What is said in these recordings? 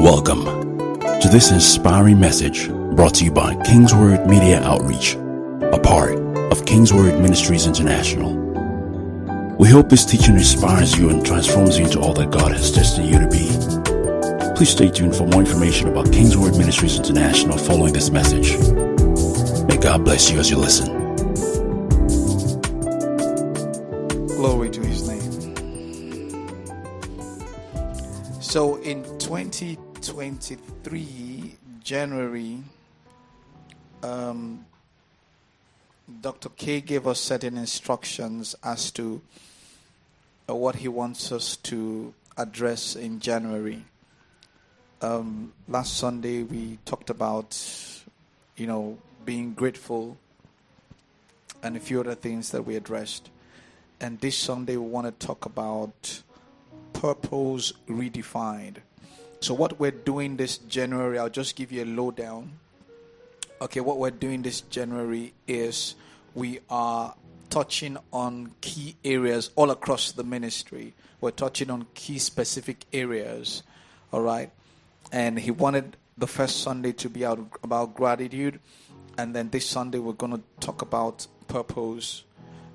Welcome to this inspiring message brought to you by Kingsword Media Outreach, a part of Kingsword Ministries International. We hope this teaching inspires you and transforms you into all that God has destined you to be. Please stay tuned for more information about Kingsword Ministries International following this message. May God bless you as you listen. Glory to his name. So in 2023, January, um, Dr. K gave us certain instructions as to uh, what he wants us to address in January. Um, last Sunday, we talked about, you know, being grateful and a few other things that we addressed. And this Sunday, we want to talk about purpose redefined. So, what we're doing this January, I'll just give you a lowdown. Okay, what we're doing this January is we are touching on key areas all across the ministry. We're touching on key specific areas, all right? And he wanted the first Sunday to be out about gratitude, and then this Sunday we're going to talk about purpose.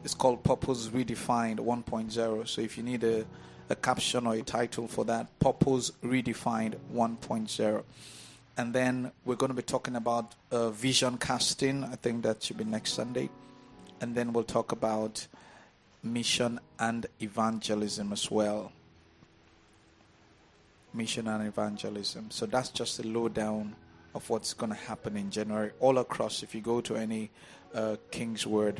It's called Purpose Redefined 1.0. So if you need a a caption or a title for that Purpose Redefined 1.0. And then we're going to be talking about uh, vision casting. I think that should be next Sunday. And then we'll talk about mission and evangelism as well. Mission and evangelism. So that's just a lowdown of what's going to happen in January all across. If you go to any uh, Kingsword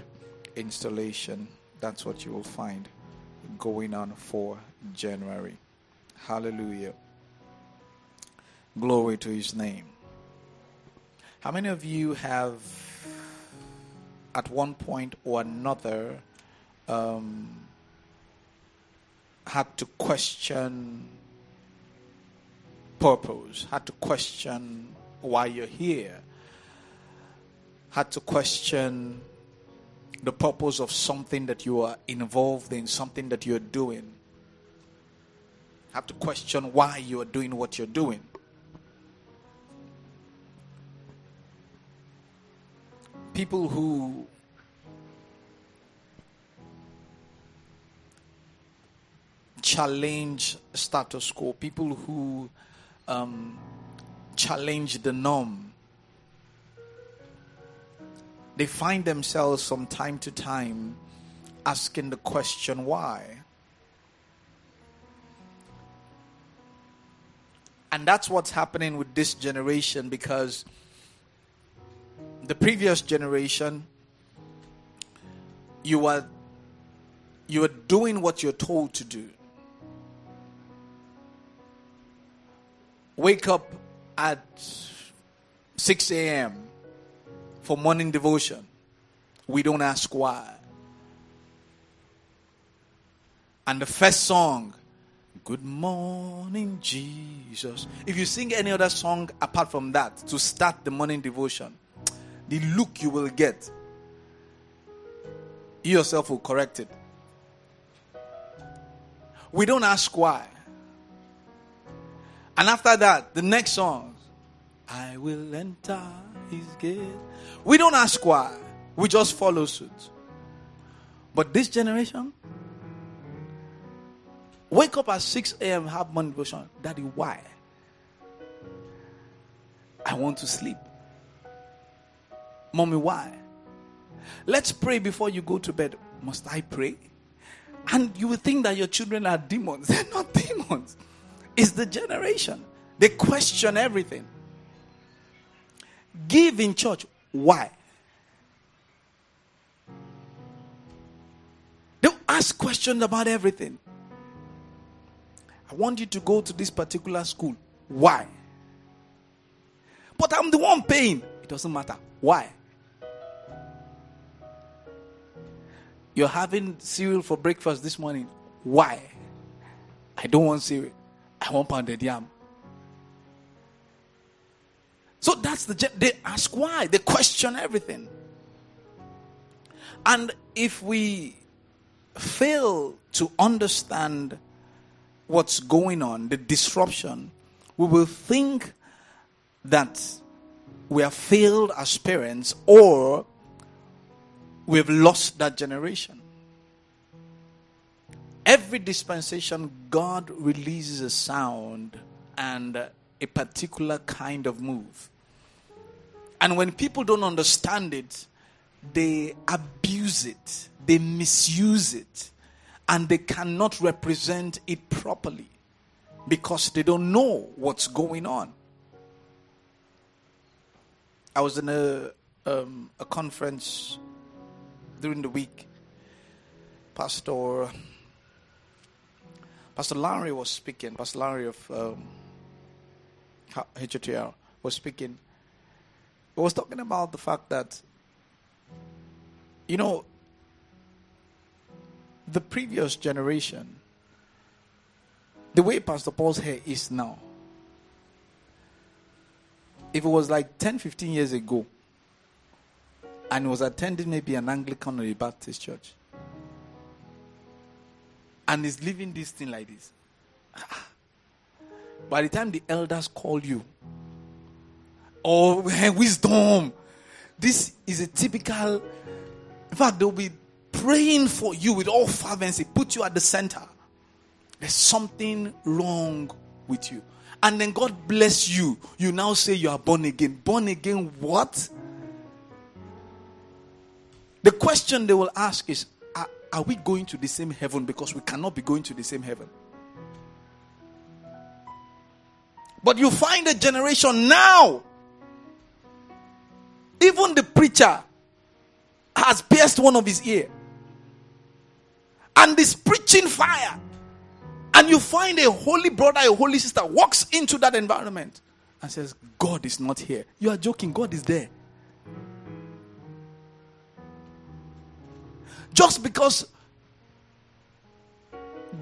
installation, that's what you will find going on for January. Hallelujah. Glory to his name. How many of you have, at one point or another, um, had to question purpose, had to question why you're here, had to question the purpose of something that you are involved in, something that you're doing. Have to question why you are doing what you're doing. People who challenge status quo, people who um, challenge the norm, they find themselves from time to time asking the question why. And that's what's happening with this generation because the previous generation you are you are doing what you're told to do. Wake up at 6 a.m for morning devotion. We don't ask why. And the first song, Good Morning, Jesus. If you sing any other song apart from that to start the morning devotion, the look you will get, you yourself will correct it. We don't ask why. And after that, the next song, I will enter his good. we don't ask why, we just follow suit. But this generation, wake up at 6 a.m., have morning devotion. Daddy, why? I want to sleep. Mommy, why? Let's pray before you go to bed. Must I pray? And you will think that your children are demons. They're not demons. It's the generation. They question everything. Give in church. Why? They ask questions about everything. I want you to go to this particular school. Why? But I'm the one paying. It doesn't matter. Why? You're having cereal for breakfast this morning. Why? I don't want cereal. I want pounded yam. So that's the they ask why. They question everything. And if we fail to understand what's going on, the disruption, we will think that we have failed as parents or we've lost that generation. Every dispensation, God releases a sound and a particular kind of move. And when people don't understand it, they abuse it, they misuse it, and they cannot represent it properly because they don't know what's going on. I was in a um, a conference during the week. Pastor Pastor Larry was speaking. Pastor Larry of um, HTR was speaking. He was talking about the fact that you know the previous generation, the way Pastor Paul's hair is now, if it was like 10, 15 years ago, and was attending maybe an Anglican or a Baptist church, and is living this thing like this, by the time the elders call you, oh, wisdom, this is a typical, in fact, they'll be praying for you with all fervency, put you at the center. There's something wrong with you and then God bless you, you now say you are born again. Born again, what? The question they will ask is are, are, we going to the same heaven? Because we cannot be going to the same heaven. But you find a generation now, even the preacher has pierced one of his ear and is preaching fire and you find a holy brother, a holy sister walks into that environment and says, God is not here. You are joking, God is there. Just because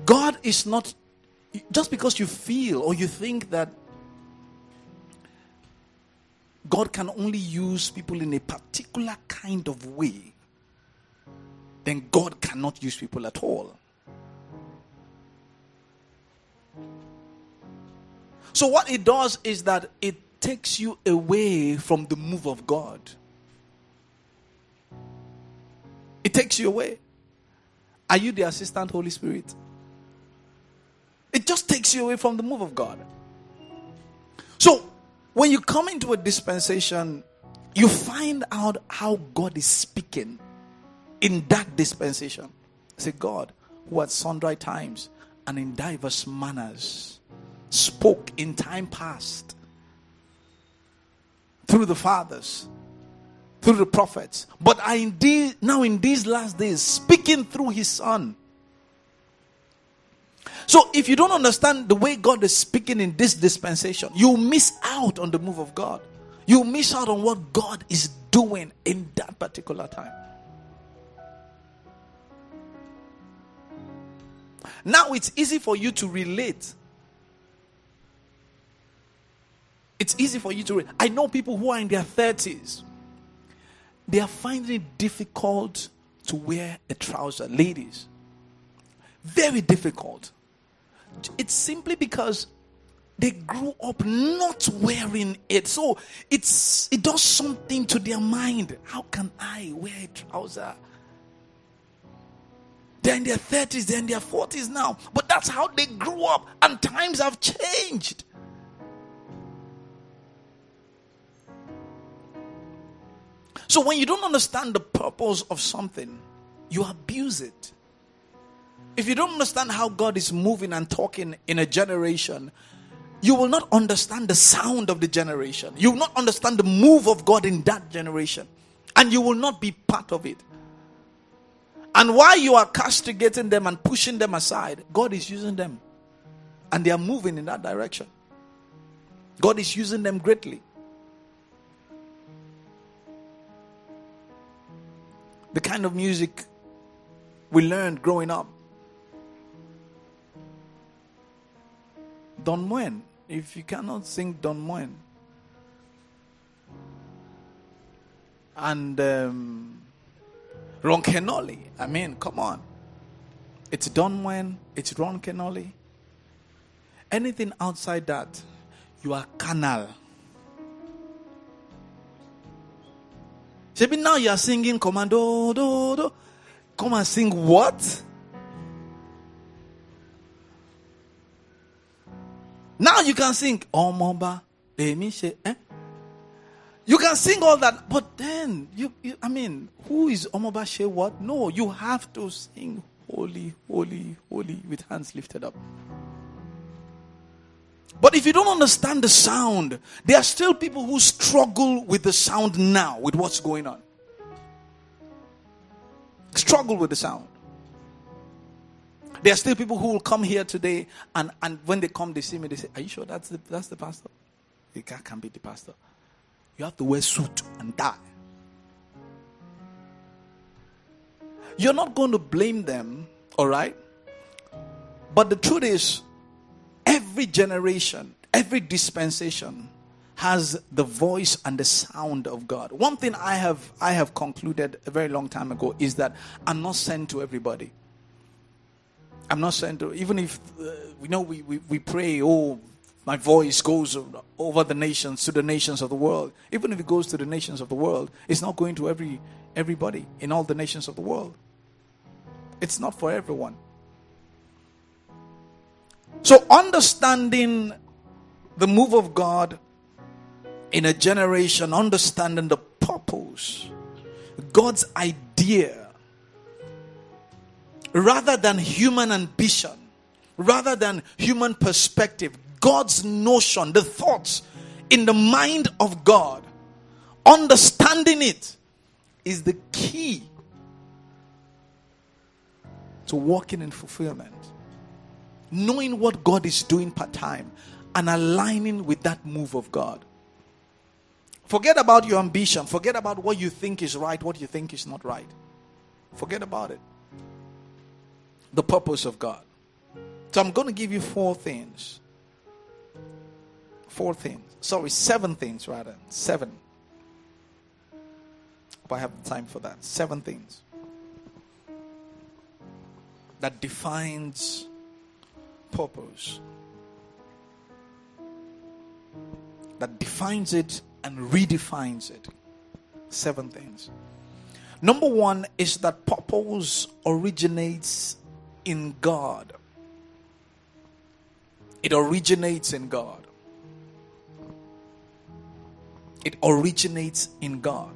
God is not, just because you feel or you think that God can only use people in a particular kind of way, then God cannot use people at all. So, what it does is that it takes you away from the move of God. It takes you away. Are you the assistant Holy Spirit? It just takes you away from the move of God. So, when you come into a dispensation, you find out how God is speaking in that dispensation. Say, God, who at sundry times and in diverse manners spoke in time past through the fathers, through the prophets, but I indeed now in these last days speaking through his son. So if you don't understand the way God is speaking in this dispensation, you miss out on the move of God. You miss out on what God is doing in that particular time. Now it's easy for you to relate It's easy for you to read. I know people who are in their 30s. They are finding it difficult to wear a trouser, ladies. Very difficult. It's simply because they grew up not wearing it. So it's it does something to their mind. How can I wear a trouser? They're in their 30s, they're in their 40s now. But that's how they grew up, and times have changed. So when you don't understand the purpose of something, you abuse it. If you don't understand how God is moving and talking in a generation, you will not understand the sound of the generation. You will not understand the move of God in that generation. And you will not be part of it. And while you are castigating them and pushing them aside, God is using them. And they are moving in that direction. God is using them greatly. the kind of music we learned growing up. Don Moen, if you cannot sing Don Moen, and um, Ron Kenoly, I mean, come on. It's Don Moen, it's Ron Kenoly. Anything outside that, you are carnal. Maybe now you are singing commando do, do. Come and sing what? You can sing Omoba Emishe. Eh? You can sing all that, but then you, you I mean, who is Omoba She what? No, you have to sing holy, holy, holy with hands lifted up. But if you don't understand the sound, there are still people who struggle with the sound now, with what's going on. Struggle with the sound. There are still people who will come here today, and, and when they come, they see me, they say, Are you sure that's the, that's the pastor? The guy can be the pastor. You have to wear suit and tie. You're not going to blame them, all right? But the truth is, every generation, every dispensation has the voice and the sound of God. One thing I have I have concluded a very long time ago is that I'm not sent to everybody. I'm not saying to even if uh, you know we, we we pray oh my voice goes over the nations to the nations of the world. Even if it goes to the nations of the world, it's not going to every everybody in all the nations of the world. It's not for everyone. So understanding the move of God in a generation, understanding the purpose, God's idea, rather than human ambition, rather than human perspective, God's notion, the thoughts in the mind of God, understanding it is the key to walking in fulfillment. Knowing what God is doing part time and aligning with that move of God. Forget about your ambition. Forget about what you think is right, what you think is not right. Forget about it. The purpose of God. So I'm going to give you four things. Four things. Sorry, seven things rather. Seven. If I have time for that. Seven things that defines purpose. That defines it and redefines it. Seven things. Number one is that purpose originates in God. It originates in God. It originates in God.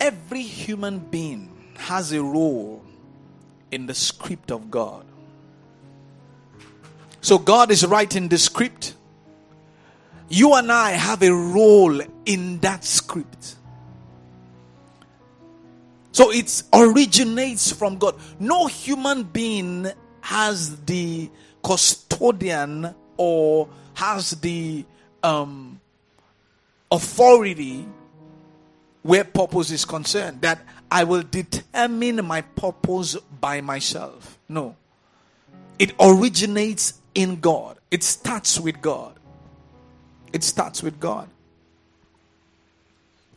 Every human being has a role in the script of God. So God is writing the script you and I have a role in that script. So it originates from God. No human being has the custodian or has the um, authority where purpose is concerned that I will determine my purpose by myself. No. It originates in God, it starts with God. It starts with God.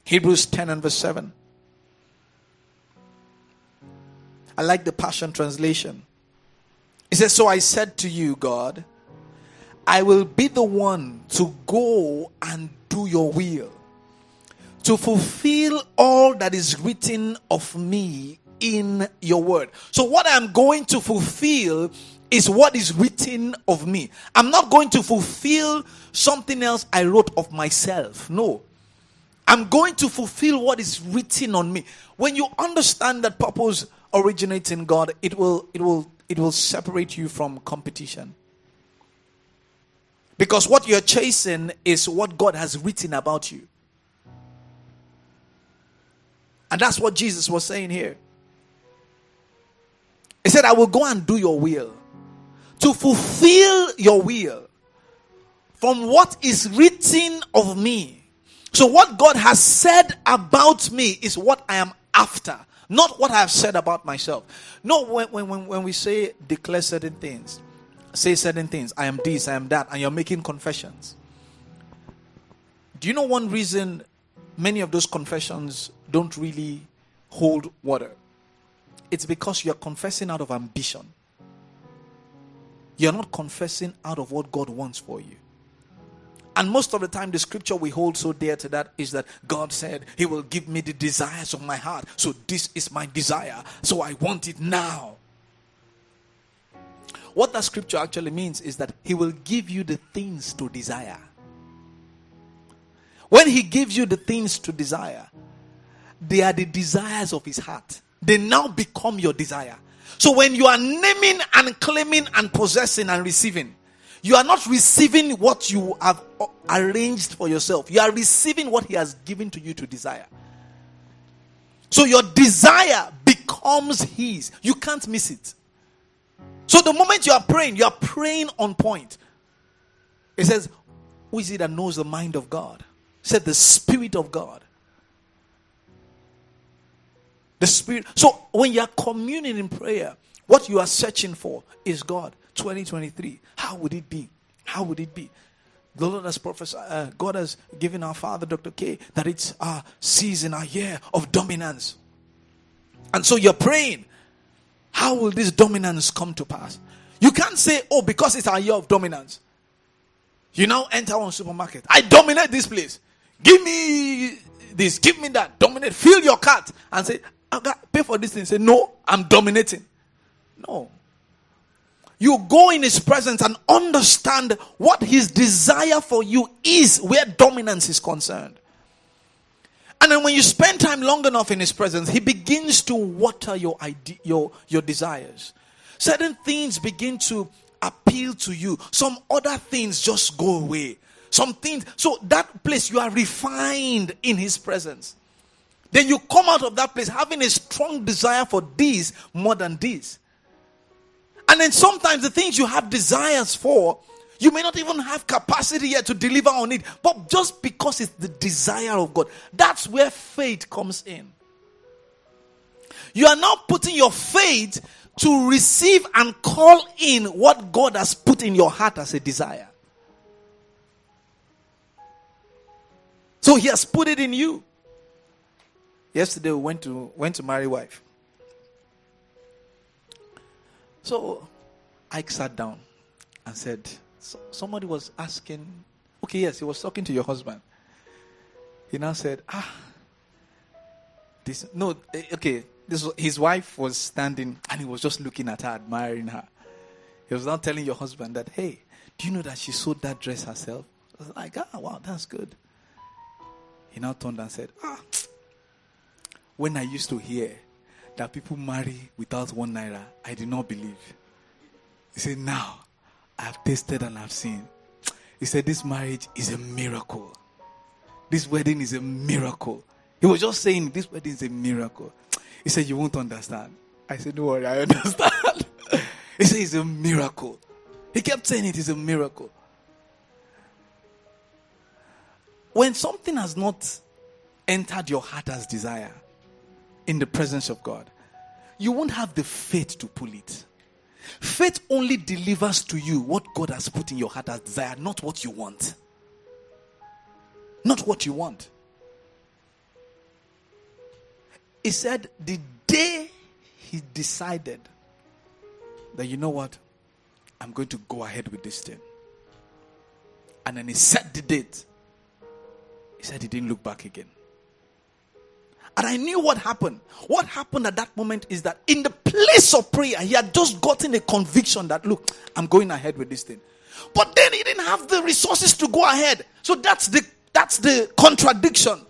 Hebrews 10 and verse 7. I like the Passion Translation. It says, So I said to you, God, I will be the one to go and do your will, to fulfill all that is written of me in your word. So, what I'm going to fulfill is what is written of me. I'm not going to fulfill something else I wrote of myself. No. I'm going to fulfill what is written on me. When you understand that purpose originates in God, it will it will it will separate you from competition. Because what you're chasing is what God has written about you. And that's what Jesus was saying here. He said, I will go and do your will to fulfill your will from what is written of me. So, what God has said about me is what I am after, not what I have said about myself. No, when, when, when we say declare certain things, say certain things, I am this, I am that, and you're making confessions. Do you know one reason many of those confessions don't really hold water? It's because you're confessing out of ambition. You're not confessing out of what God wants for you. And most of the time, the scripture we hold so dear to that is that God said, He will give me the desires of my heart. So this is my desire. So I want it now. What that scripture actually means is that He will give you the things to desire. When He gives you the things to desire, they are the desires of His heart. They now become your desire. So when you are naming and claiming and possessing and receiving, you are not receiving what you have arranged for yourself. You are receiving what He has given to you to desire. So your desire becomes His. You can't miss it. So the moment you are praying, you are praying on point. It says, Who is it that knows the mind of God? It said, The Spirit of God. The Spirit. So when you are communing in prayer, what you are searching for is God. 2023. How would it be? How would it be? The Lord has prophesied, uh, God has given our father, Dr. K, that it's our season, our year of dominance. And so you're praying, how will this dominance come to pass? You can't say, oh, because it's our year of dominance. You now enter one supermarket. I dominate this place. Give me this, give me that. Dominate. Fill your cart and say, I got pay for this thing. Say, no, I'm dominating. No. You go in his presence and understand what his desire for you is where dominance is concerned. And then when you spend time long enough in his presence, he begins to water your ide- your your desires. Certain things begin to appeal to you. Some other things just go away. Some things so that place you are refined in his presence. Then you come out of that place having a strong desire for this more than this. And then sometimes the things you have desires for, you may not even have capacity yet to deliver on it. But just because it's the desire of God, that's where faith comes in. You are now putting your faith to receive and call in what God has put in your heart as a desire. So he has put it in you. Yesterday we went to went to marry wife. So Ike sat down and said, so, somebody was asking, okay, yes, he was talking to your husband. He now said, ah, this, no, eh, okay, this, was his wife was standing and he was just looking at her, admiring her. He was now telling your husband that, hey, do you know that she sewed that dress herself? I was like, ah, wow, that's good. He now turned and said, ah, when I used to hear that people marry without one naira, I did not believe. He said, Now I've tasted and I've seen. He said, This marriage is a miracle. This wedding is a miracle. He was just saying, This wedding is a miracle. He said, You won't understand. I said, Don't worry, I understand. he said, It's a miracle. He kept saying it is a miracle. When something has not entered your heart as desire, in the presence of God, you won't have the faith to pull it. Faith only delivers to you what God has put in your heart as desire, not what you want. Not what you want. He said, the day he decided that, you know what, I'm going to go ahead with this thing. And then he set the date. He said he didn't look back again. And I knew what happened. What happened at that moment is that in the place of prayer, he had just gotten a conviction that, look, I'm going ahead with this thing. But then he didn't have the resources to go ahead. So that's the that's the contradiction.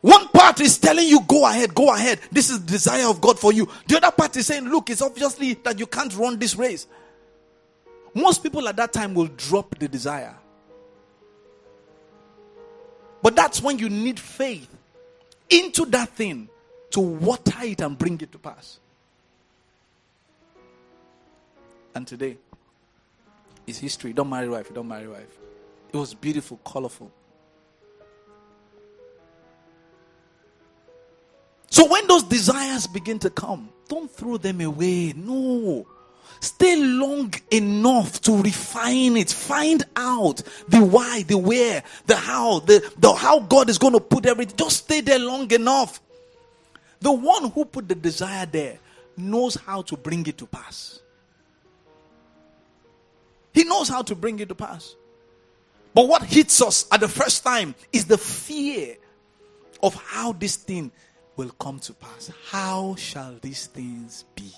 One part is telling you, go ahead, go ahead. This is the desire of God for you. The other part is saying, look, it's obviously that you can't run this race. Most people at that time will drop the desire. But that's when you need faith into that thing to water it and bring it to pass. And today, it's history. Don't marry wife, don't marry wife. It was beautiful, colorful. So when those desires begin to come, don't throw them away. No. Stay long enough to refine it. Find out the why, the where, the how, the, the how God is going to put everything. Just stay there long enough. The one who put the desire there knows how to bring it to pass. He knows how to bring it to pass. But what hits us at the first time is the fear of how this thing will come to pass. How shall these things be?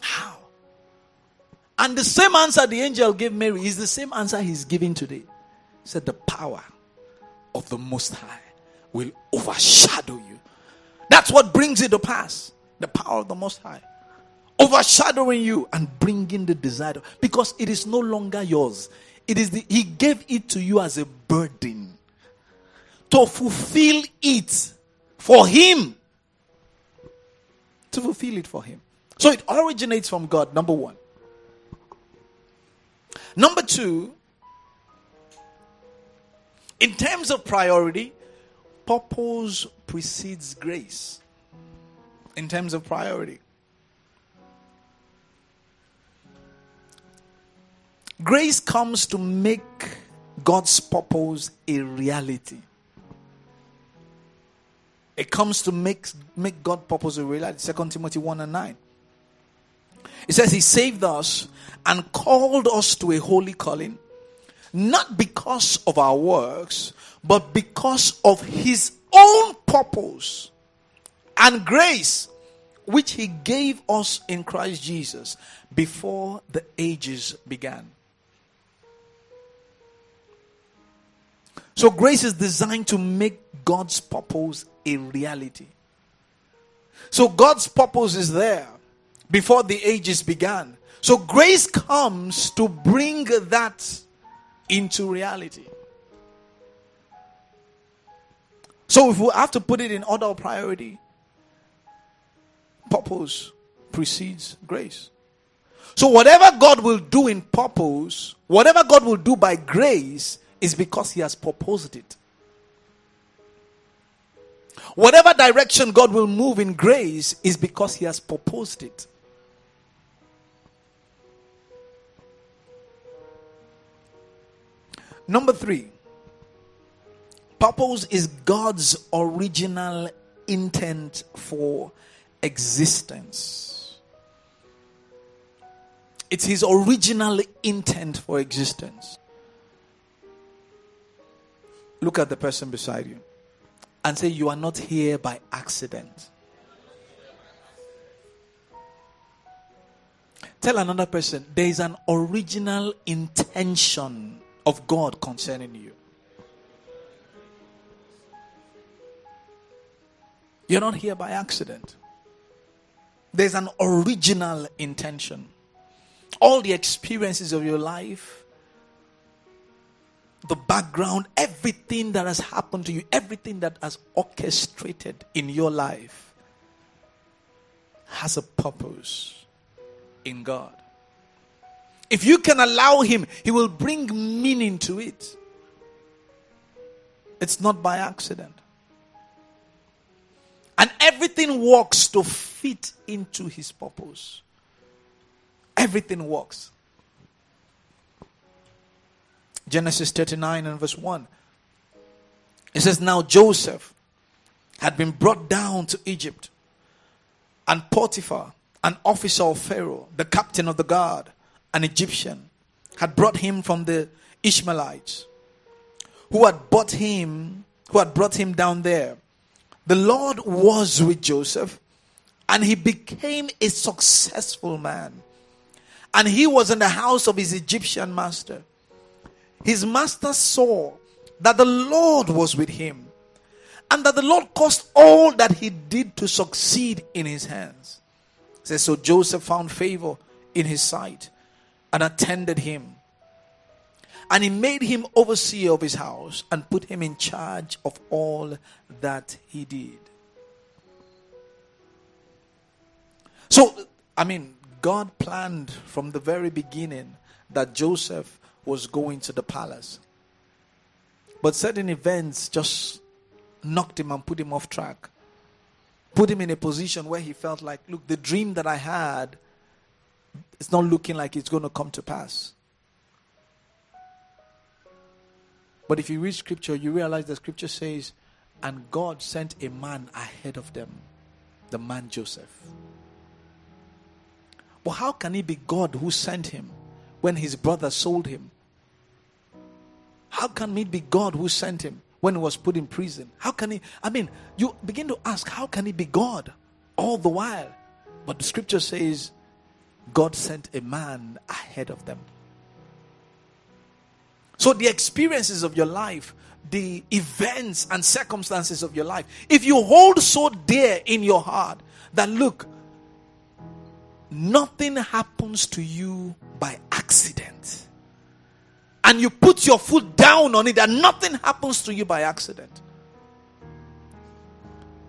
How? And the same answer the angel gave Mary is the same answer he's giving today. He said, The power of the Most High will overshadow you. That's what brings it to pass. The power of the Most High overshadowing you and bringing the desire because it is no longer yours. It is the, he gave it to you as a burden to fulfill it for him. To fulfill it for him. So it originates from God, number one. Number two, in terms of priority, purpose precedes grace. In terms of priority, grace comes to make God's purpose a reality. It comes to make, make God's purpose a reality. 2 Timothy 1 and 9. It says, He saved us and called us to a holy calling, not because of our works, but because of His own purpose and grace, which He gave us in Christ Jesus before the ages began. So, grace is designed to make God's purpose a reality. So God's purpose is there before the ages began. So grace comes to bring that into reality. So if we have to put it in order of priority, purpose precedes grace. So whatever God will do in purpose, whatever God will do by grace, is because He has proposed it. Whatever direction God will move in grace is because He has proposed it. Number three, purpose is God's original intent for existence. It's His original intent for existence. Look at the person beside you and say, You are not here by accident. Tell another person, there is an original intention of God concerning you. You're not here by accident. There's an original intention. All the experiences of your life, the background, everything that has happened to you, everything that has orchestrated in your life has a purpose in God. If you can allow Him, He will bring meaning to it. It's not by accident. And everything works to fit into His purpose. Everything works. Genesis 39 and verse 1. It says, Now Joseph had been brought down to Egypt, and Potiphar, an officer of Pharaoh, the captain of the guard, an Egyptian, had brought him from the Ishmaelites, who had bought him, who had brought him down there. The Lord was with Joseph, and he became a successful man. And he was in the house of his Egyptian master his master saw that the Lord was with him and that the Lord caused all that he did to succeed in his hands. says, so Joseph found favor in his sight and attended him. And he made him overseer of his house and put him in charge of all that he did. So, I mean, God planned from the very beginning that Joseph was going to the palace. But certain events just knocked him and put him off track. Put him in a position where he felt like, look, the dream that I had is not looking like it's going to come to pass. But if you read scripture, you realize the scripture says, and God sent a man ahead of them, the man Joseph. But how can it be God who sent him when his brother sold him How can it be God who sent him when he was put in prison? How can he? I mean, you begin to ask, how can he be God all the while? But the scripture says God sent a man ahead of them. So the experiences of your life, the events and circumstances of your life, if you hold so dear in your heart that look, nothing happens to you by accident. And you put your foot down on it and nothing happens to you by accident.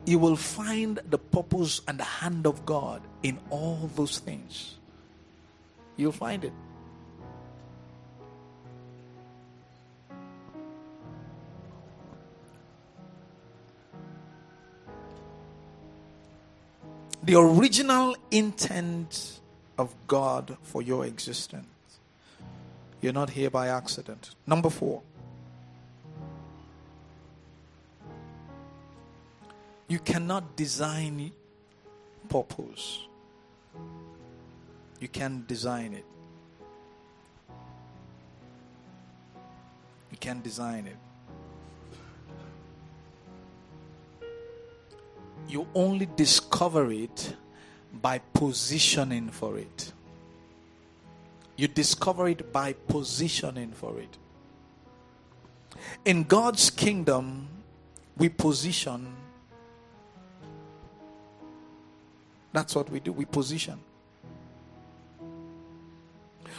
You will find the purpose and the hand of God in all those things. You'll find it. The original intent of God for your existence. You're not here by accident. Number four. You cannot design purpose. You can design it. You can design it. You only discover it by positioning for it. You discover it by positioning for it. In God's kingdom, we position. That's what we do. We position.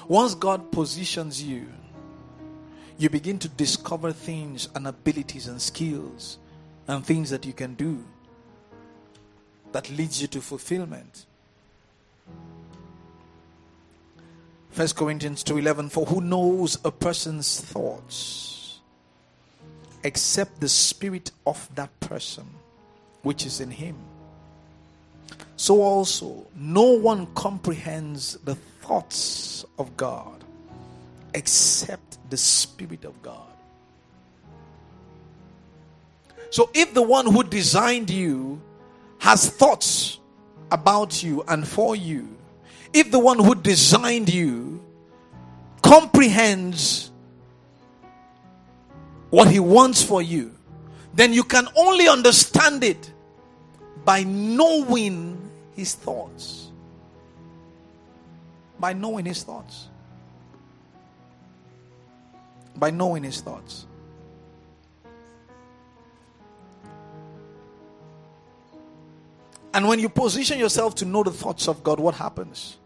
Once God positions you, you begin to discover things and abilities and skills and things that you can do that leads you to fulfillment. 1 Corinthians 2:11 For who knows a person's thoughts except the spirit of that person which is in him so also no one comprehends the thoughts of God except the spirit of God so if the one who designed you has thoughts about you and for you if the one who designed you comprehends what he wants for you, then you can only understand it by knowing his thoughts. By knowing his thoughts. By knowing his thoughts. And when you position yourself to know the thoughts of God, what happens?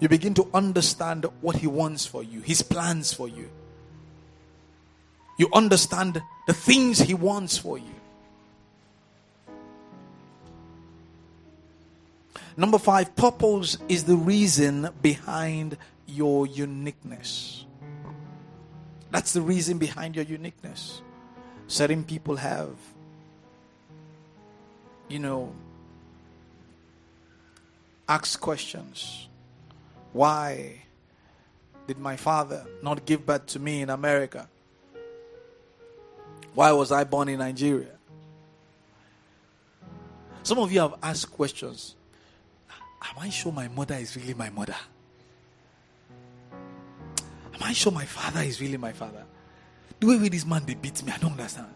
you begin to understand what He wants for you, His plans for you. You understand the things He wants for you. Number five, purpose is the reason behind your uniqueness. That's the reason behind your uniqueness. Certain people have, you know, asked questions why did my father not give birth to me in America? Why was I born in Nigeria? Some of you have asked questions. Am I sure my mother is really my mother? Am I sure my father is really my father? The way this man they beat me, I don't understand.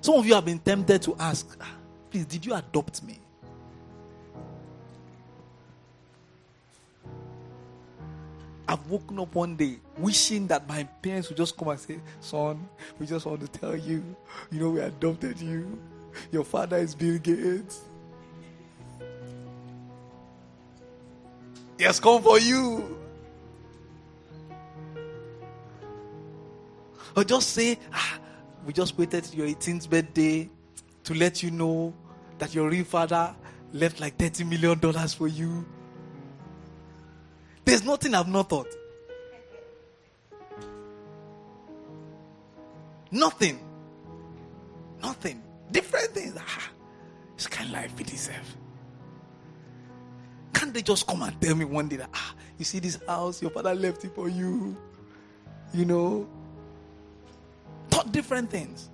Some of you have been tempted to ask, ah, please, did you adopt me? I've woken up one day wishing that my parents would just come and say, Son, we just want to tell you, you know, we adopted you. Your father is Bill Gates. He has come for you. Or just say, ah, we just waited your 18th birthday to let you know that your real father left like $30 million for you. There's nothing I've not thought. Nothing. Nothing. Different things. Ah, it's kind of life we deserve. Can't they just come and tell me one day that, ah, you see this house, your father left it for you? You know? Thought different things.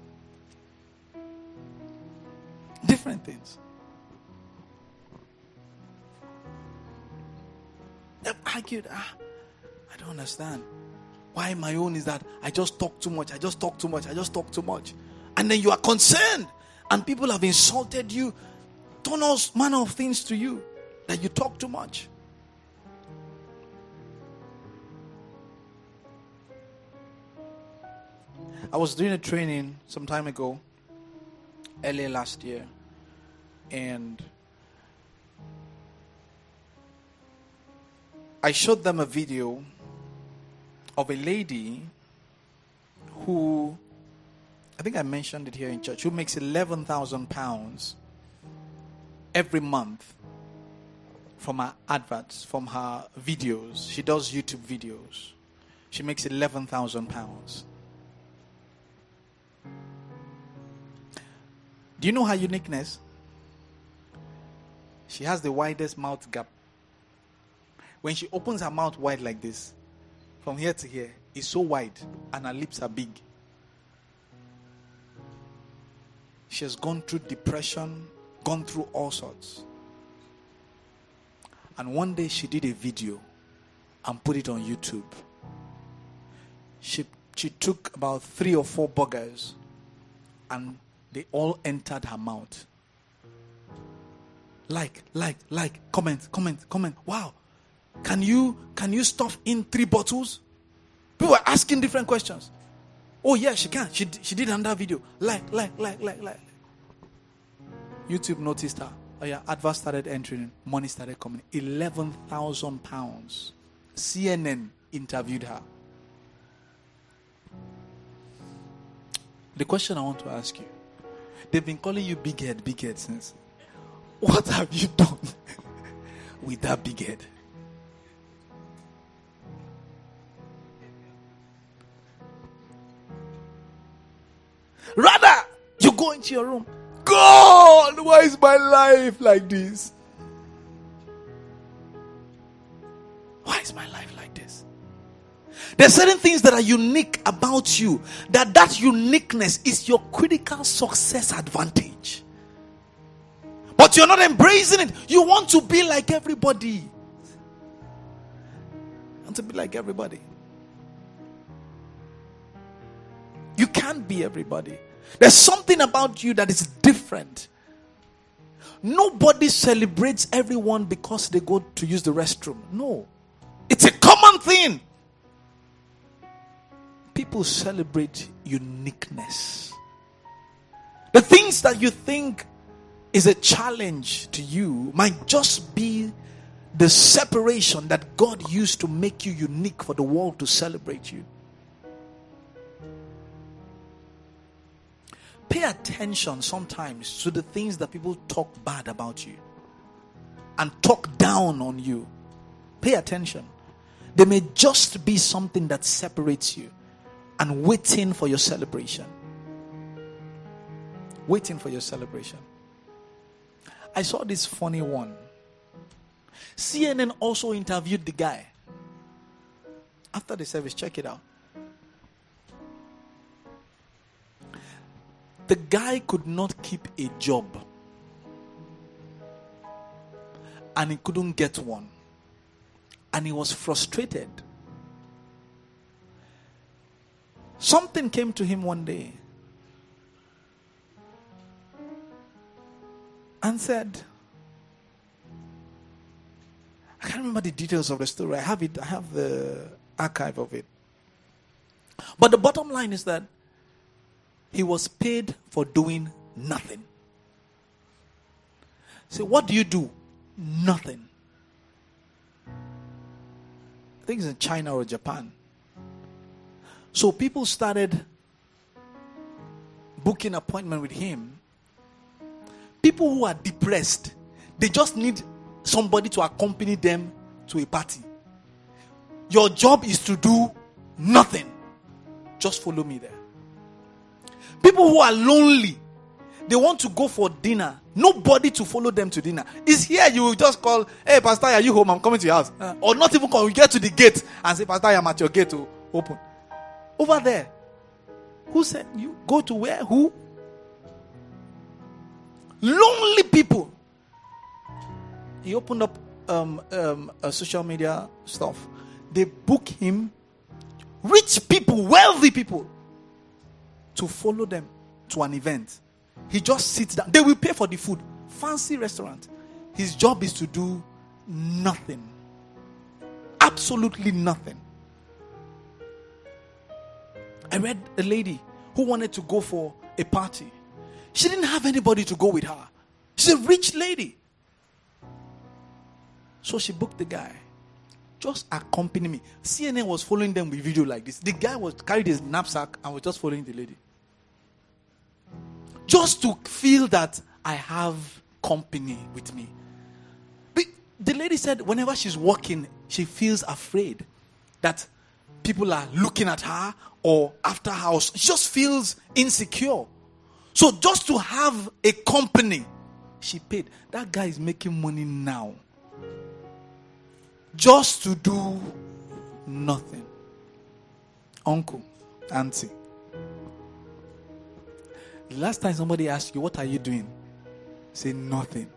Different things. They've argued. Ah, I don't understand. Why my own is that I just talk too much, I just talk too much, I just talk too much. And then you are concerned, and people have insulted you, done manner of things to you that you talk too much. I was doing a training some time ago, early last year, and I showed them a video of a lady who, I think I mentioned it here in church, who makes 11,000 pounds every month from her adverts, from her videos. She does YouTube videos. She makes 11,000 pounds. Do you know her uniqueness? She has the widest mouth gap. When she opens her mouth wide like this, from here to here, it's so wide, and her lips are big. She has gone through depression, gone through all sorts. And one day she did a video and put it on YouTube. She, she took about three or four burgers and they all entered her mouth. Like, like, like, comment, comment, comment. Wow. Can you can you stuff in three bottles? People are asking different questions. Oh yeah, she can. She she did another video. Like, like, like, like, like. YouTube noticed her. Oh yeah, adverts started entering. Money started coming. Eleven thousand pounds. CNN interviewed her. The question I want to ask you They've been calling you big head, big head since. What have you done with that big head? Rather, you go into your room. God, why is my life like this? Why is my life like this? There's certain things that are unique about you. That that uniqueness is your critical success advantage. But you're not embracing it. You want to be like everybody. Want to be like everybody. You can't be everybody. There's something about you that is different. Nobody celebrates everyone because they go to use the restroom. No. It's a common thing people celebrate uniqueness. The things that you think is a challenge to you might just be the separation that God used to make you unique for the world to celebrate you. Pay attention sometimes to the things that people talk bad about you and talk down on you. Pay attention. They may just be something that separates you and waiting for your celebration. Waiting for your celebration. I saw this funny one. CNN also interviewed the guy. After the service, check it out. The guy could not keep a job. And he couldn't get one. And he was frustrated Something came to him one day and said, I can't remember the details of the story. I have it, I have the archive of it. But the bottom line is that he was paid for doing nothing. So, what do you do? Nothing. I think it's in China or Japan. So people started booking appointment with him. People who are depressed, they just need somebody to accompany them to a party. Your job is to do nothing. Just follow me there. People who are lonely, they want to go for dinner. Nobody to follow them to dinner. Is here you will just call, hey Pastor, are you home? I'm coming to your house. Uh, or not even call. You get to the gate and say, Pastor, I'm at your gate to open. Over there. Who said you go to where? Who? Lonely people. He opened up um, um, social media stuff. They book him rich people, wealthy people, to follow them to an event. He just sits down. They will pay for the food. Fancy restaurant. His job is to do nothing. Absolutely nothing. I read a lady who wanted to go for a party. She didn't have anybody to go with her. She's a rich lady. So she booked the guy. Just accompany me. CNN was following them with video like this. The guy was carried his knapsack and was just following the lady. Just to feel that I have company with me. But the lady said whenever she's walking, she feels afraid that people are looking at her or after her. She just feels insecure. So just to have a company, she paid. That guy is making money now. Just to do nothing. Uncle, auntie. Last time somebody asked you, What are you doing? Say nothing.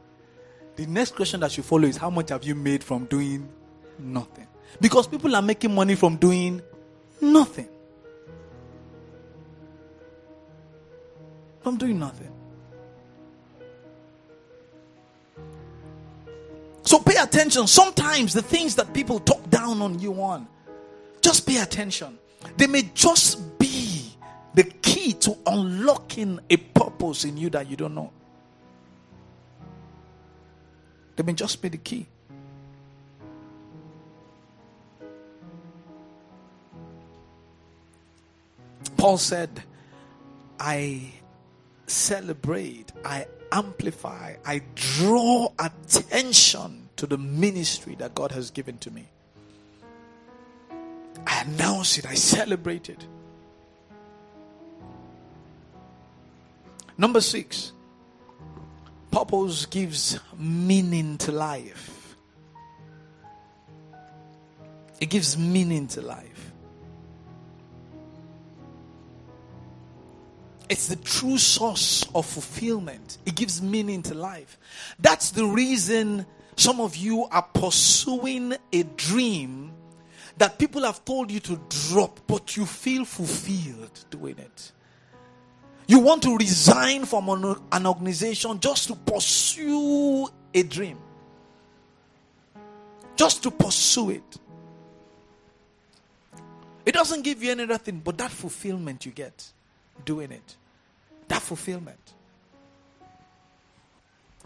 The next question that should follow is, How much have you made from doing nothing? Because people are making money from doing nothing. From doing nothing. So pay attention. Sometimes the things that people talk down on you on, just pay attention. They may just be the key to unlocking a purpose in you that you don't know. They may just be the key. Paul said, I celebrate, I amplify, I draw attention to the ministry that God has given to me. I announce it, I celebrate it. Number six, purpose gives meaning to life. It gives meaning to life. It's the true source of fulfillment. It gives meaning to life. That's the reason some of you are pursuing a dream that people have told you to drop, but you feel fulfilled doing it. You want to resign from an organization just to pursue a dream, just to pursue it. It doesn't give you any other thing but that fulfillment you get doing it. That fulfillment.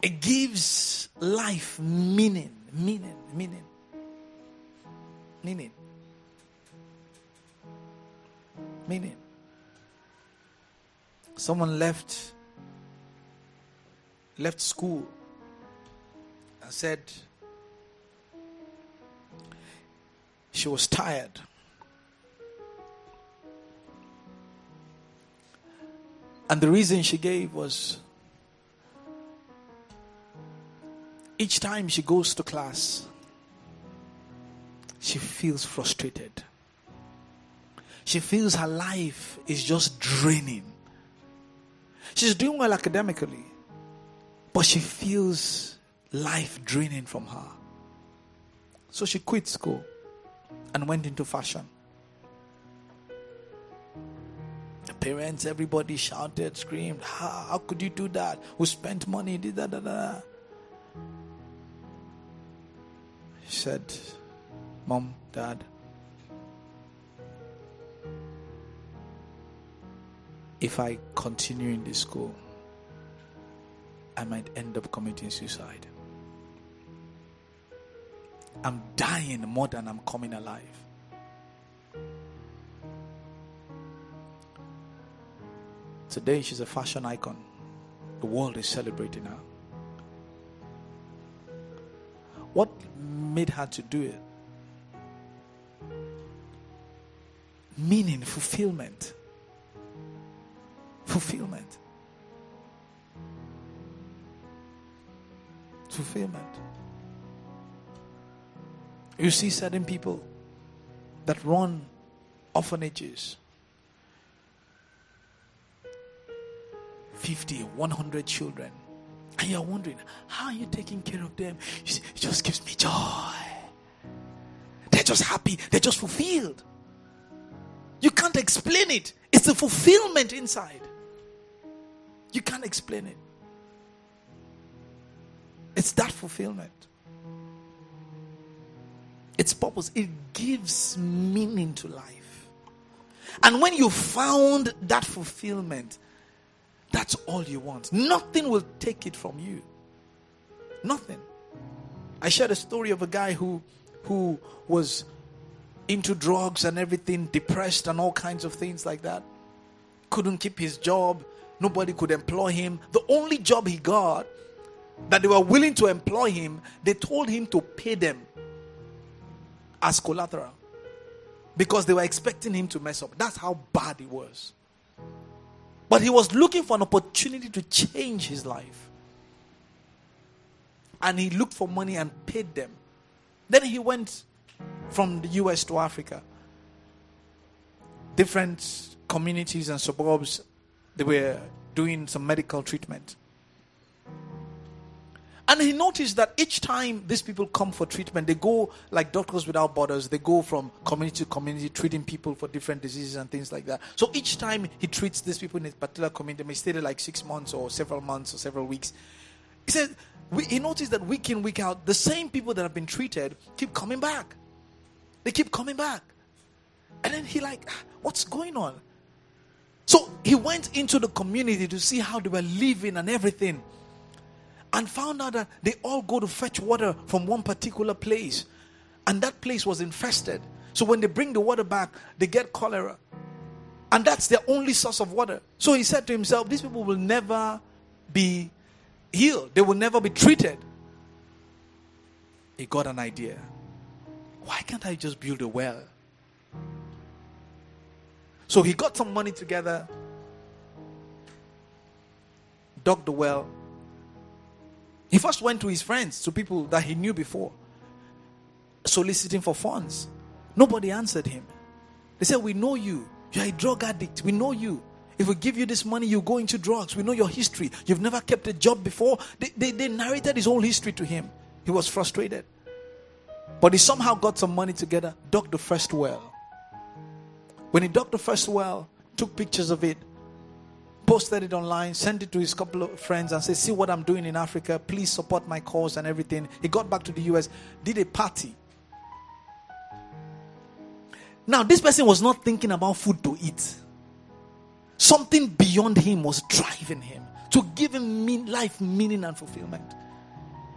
It gives life meaning, meaning, meaning, meaning, meaning. Someone left left school and said she was tired And the reason she gave was each time she goes to class, she feels frustrated. She feels her life is just draining. She's doing well academically, but she feels life draining from her. So she quit school and went into fashion. Parents, everybody shouted, screamed, How, how could you do that? Who spent money? Did that, da, da. She said, Mom, Dad, if I continue in this school, I might end up committing suicide. I'm dying more than I'm coming alive. Today, she's a fashion icon. The world is celebrating her. What made her to do it? Meaning, fulfillment. Fulfillment. Fulfillment. You see certain people that run orphanages 50, 100 children. And you're wondering, how are you taking care of them? See, it just gives me joy. They're just happy, they're just fulfilled. You can't explain it. It's the fulfillment inside. You can't explain it. It's that fulfillment. Its purpose. It gives meaning to life. And when you found that fulfillment, that's all you want. Nothing will take it from you. Nothing. I shared a story of a guy who who was into drugs and everything, depressed and all kinds of things like that. Couldn't keep his job. Nobody could employ him. The only job he got that they were willing to employ him, they told him to pay them as collateral because they were expecting him to mess up. That's how bad it was. But he was looking for an opportunity to change his life. And he looked for money and paid them. Then he went from the US to Africa. Different communities and suburbs, they were doing some medical treatment. And he noticed that each time these people come for treatment, they go like Doctors Without Borders, they go from community to community treating people for different diseases and things like that. So each time he treats these people in a particular community, they may stay there like six months or several months or several weeks. He said, we, he noticed that week in, week out, the same people that have been treated keep coming back. They keep coming back. And then he like, ah, what's going on? So he went into the community to see how they were living and everything and found out that they all go to fetch water from one particular place. And that place was infested. So when they bring the water back, they get cholera. And that's their only source of water. So he said to himself, These people will never be healed, they will never be treated. He got an idea. Why can't I just build a well? So he got some money together, dug the well, he first went to his friends, to people that he knew before, soliciting for funds. Nobody answered him. They said, We know you. You're a drug addict. We know you. If we give you this money, you go into drugs. We know your history. You've never kept a job before. They, they, they narrated his whole history to him. He was frustrated. But he somehow got some money together, dug the first well. When he dug the first well, took pictures of it, posted it online, sent it to his couple of friends, and said, See what I'm doing in Africa. Please support my cause and everything. He got back to the US, did a party. Now, this person was not thinking about food to eat. Something beyond him was driving him to give him mean, life meaning and fulfillment.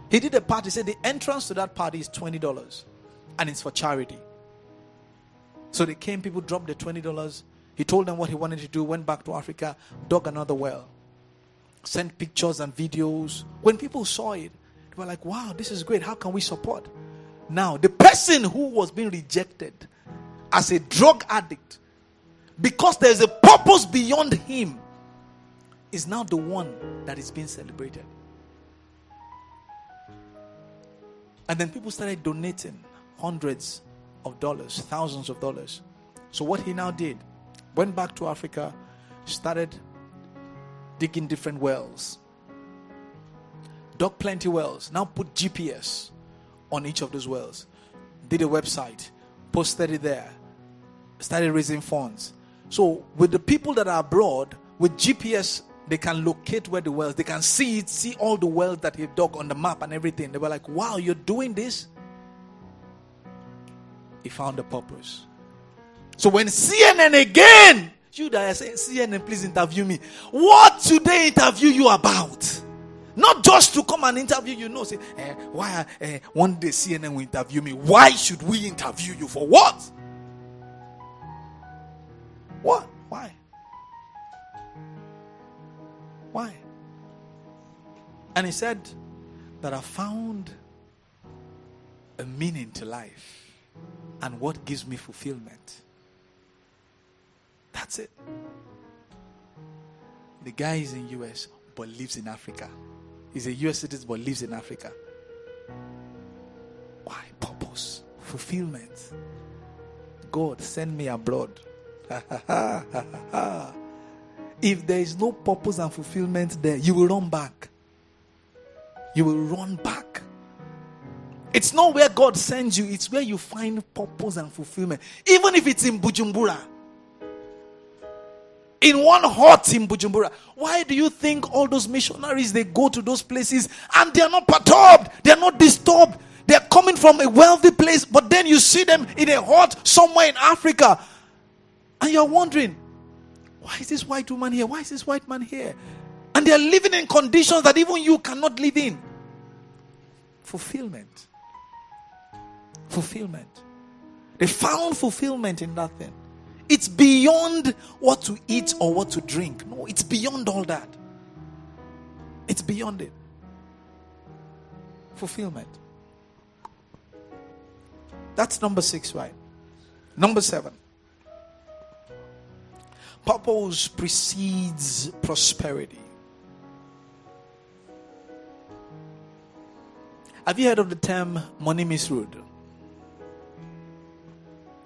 He did a party, said the entrance to that party is $20 and it's for charity. So they came, people dropped the $20 he told them what he wanted to do, went back to Africa, dug another well, sent pictures and videos. When people saw it, they were like, wow, this is great. How can we support? Now, the person who was being rejected as a drug addict, because there's a purpose beyond him, is now the one that is being celebrated. And then people started donating hundreds of dollars, thousands of dollars. So, what he now did went back to Africa, started digging different wells, dug plenty wells. Now put GPS on each of those wells, did a website, posted it there, started raising funds. So with the people that are abroad, with GPS, they can locate where the wells, they can see it, see all the wells that he dug on the map and everything. They were like, wow, you're doing this? He found a purpose. So when CNN again, you that are saying, CNN, please interview me. What should they interview you about? Not just to come and interview you. No, say, eh, why eh, one day CNN will interview me. Why should we interview you? For what? What? Why? Why? And he said that I found a meaning to life and what gives me fulfillment. That's it. The guy is in US but lives in Africa. He's a US citizen but lives in Africa. Why? Purpose, fulfillment. God, send me abroad. if there is no purpose and fulfillment there, you will run back. You will run back. It's not where God sends you, it's where you find purpose and fulfillment. Even if it's in Bujumbura. In one hut in Bujumbura. Why do you think all those missionaries they go to those places and they are not perturbed, they are not disturbed? They are coming from a wealthy place, but then you see them in a hut somewhere in Africa, and you're wondering, why is this white woman here? Why is this white man here? And they are living in conditions that even you cannot live in. Fulfillment. Fulfillment. They found fulfillment in that thing. It's beyond what to eat or what to drink. No, it's beyond all that. It's beyond it. Fulfillment. That's number six, right? Number seven. Purpose precedes prosperity. Have you heard of the term money misroad?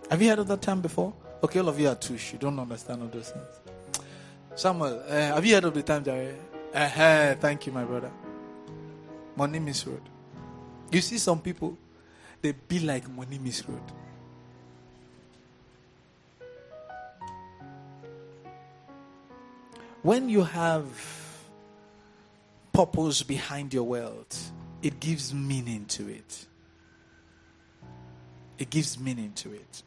Have you heard of that term before? Okay, all of you are tush. You don't understand all those things. Samuel, uh, have you heard of the time that? Uh, thank you, my brother. Money misroad. You see, some people they be like money misroad. When you have purpose behind your wealth, it gives meaning to it. It gives meaning to it.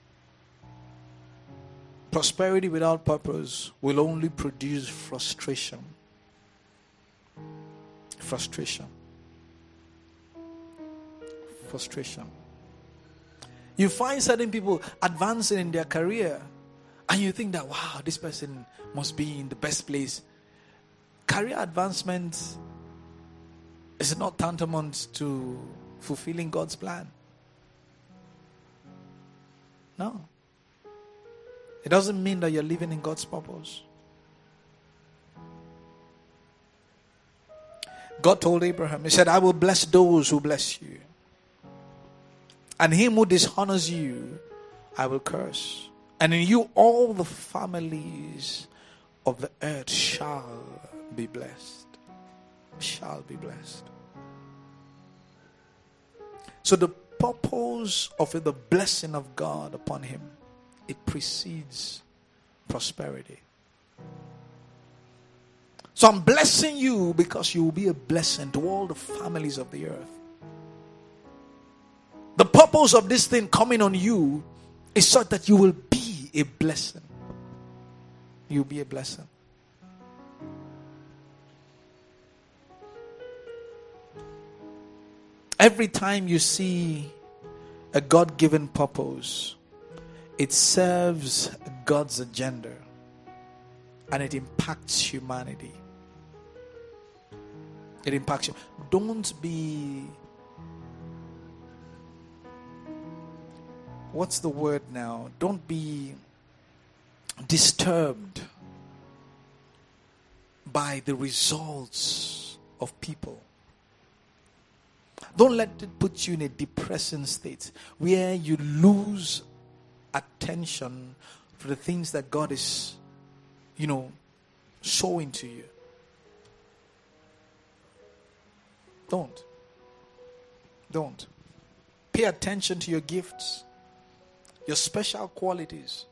Prosperity without purpose will only produce frustration. Frustration. Frustration. You find certain people advancing in their career, and you think that, wow, this person must be in the best place. Career advancement is not tantamount to fulfilling God's plan. No. It doesn't mean that you're living in God's purpose. God told Abraham, He said, I will bless those who bless you. And him who dishonors you, I will curse. And in you all the families of the earth shall be blessed. Shall be blessed. So the purpose of the blessing of God upon him it precedes prosperity. So I'm blessing you because you will be a blessing to all the families of the earth. The purpose of this thing coming on you is such that you will be a blessing. You'll be a blessing. Every time you see a God given purpose, it serves God's agenda and it impacts humanity. It impacts you. Don't be. What's the word now? Don't be disturbed by the results of people. Don't let it put you in a depressing state where you lose attention for the things that God is, you know, showing to you. Don't. Don't. Pay attention to your gifts, your special qualities.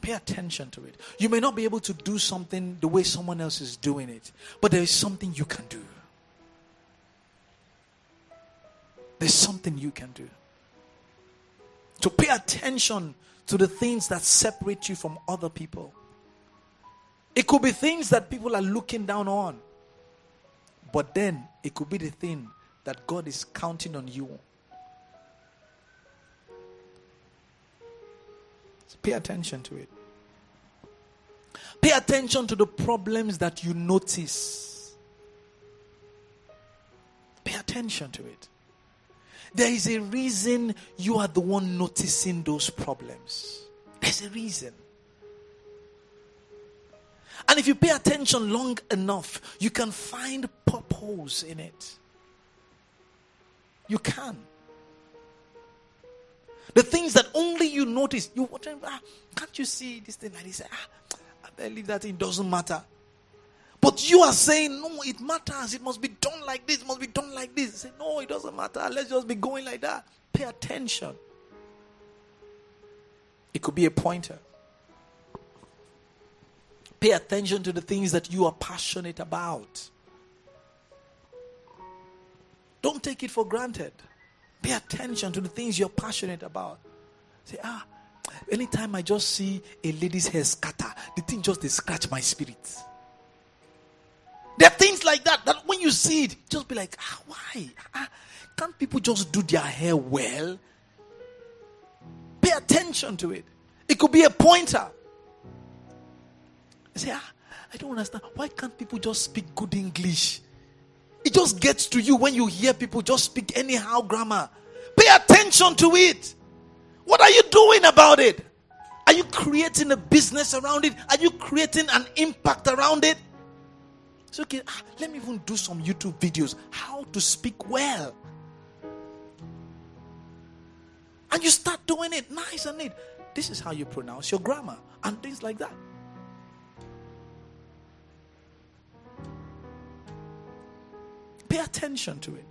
Pay attention to it. You may not be able to do something the way someone else is doing it, but there is something you can do. There's something you can do. To pay attention to the things that separate you from other people. It could be things that people are looking down on. But then it could be the thing that God is counting on you. So pay attention to it. Pay attention to the problems that you notice. Pay attention to it. There is a reason you are the one noticing those problems. There's a reason. And if you pay attention long enough, you can find purpose in it. You can. The things that only you notice, you ah, can't you see this thing like this? Ah, I believe that it doesn't matter. But you are saying, no, it matters. It must be done like this. It must be done like this. Say, no, it doesn't matter. Let's just be going like that. Pay attention. It could be a pointer. Pay attention to the things that you are passionate about. Don't take it for granted. Pay attention to the things you're passionate about. Say, ah, anytime I just see a lady's hair scatter, the thing just scratch my spirit. There are things like that that when you see it, just be like, ah, why? Ah, can't people just do their hair well? Pay attention to it. It could be a pointer. I say, ah, I don't understand. Why can't people just speak good English? It just gets to you when you hear people just speak anyhow grammar. Pay attention to it. What are you doing about it? Are you creating a business around it? Are you creating an impact around it? It's okay. Ah, let me even do some YouTube videos. How to speak well. And you start doing it nice and neat. This is how you pronounce your grammar and things like that. Pay attention to it.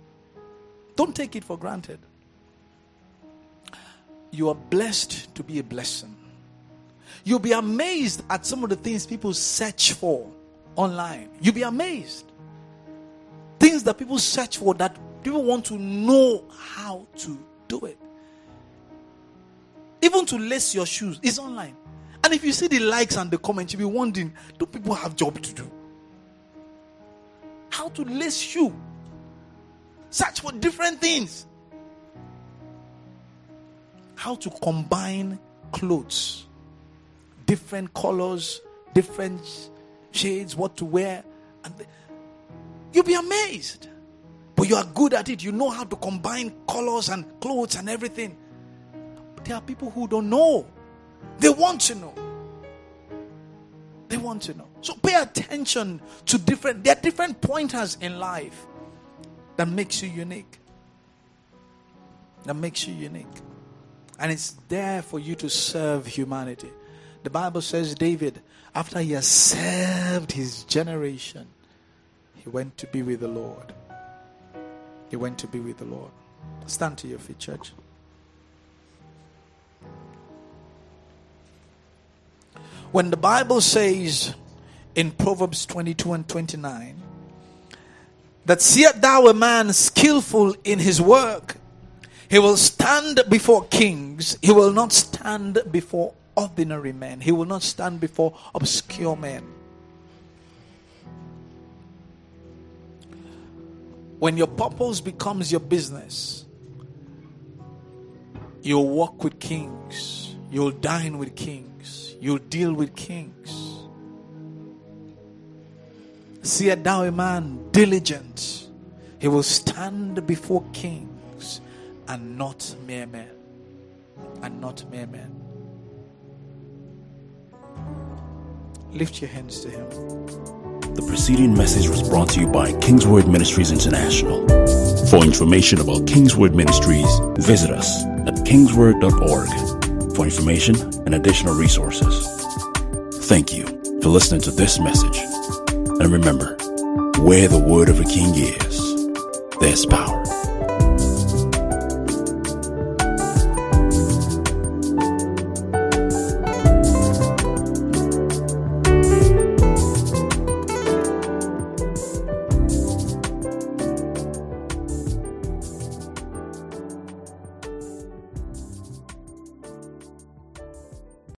Don't take it for granted. You are blessed to be a blessing. You'll be amazed at some of the things people search for online. You'll be amazed. Things that people search for that people want to know how to do it. Even to lace your shoes is online. And if you see the likes and the comments, you'll be wondering, do people have job to do? How to lace shoe. Search for different things. How to combine clothes, different colors, different shades, what to wear. And you'll be amazed. But you are good at it. You know how to combine colors and clothes and everything. But there are people who don't know. They want to know. They want to know. So pay attention to different, there are different pointers in life that makes you unique. That makes you unique. And it's there for you to serve humanity. The Bible says David, after he has served his generation, he went to be with the Lord. He went to be with the Lord. Stand to your feet, church. When the Bible says in Proverbs 22 and 29, that seest thou a man skillful in his work, he will stand before kings, he will not stand before ordinary men, he will not stand before obscure men. When your purpose becomes your business, you'll walk with kings, you'll dine with kings, you'll deal with kings. See thou a man diligent, he will stand before kings and not mere men. And not mere men. Lift your hands to him. The preceding message was brought to you by Kingsword Ministries International. For information about Kingsword Ministries, visit us at kingsword.org for information and additional resources. Thank you for listening to this message. And remember, where the word of a king is, there's power.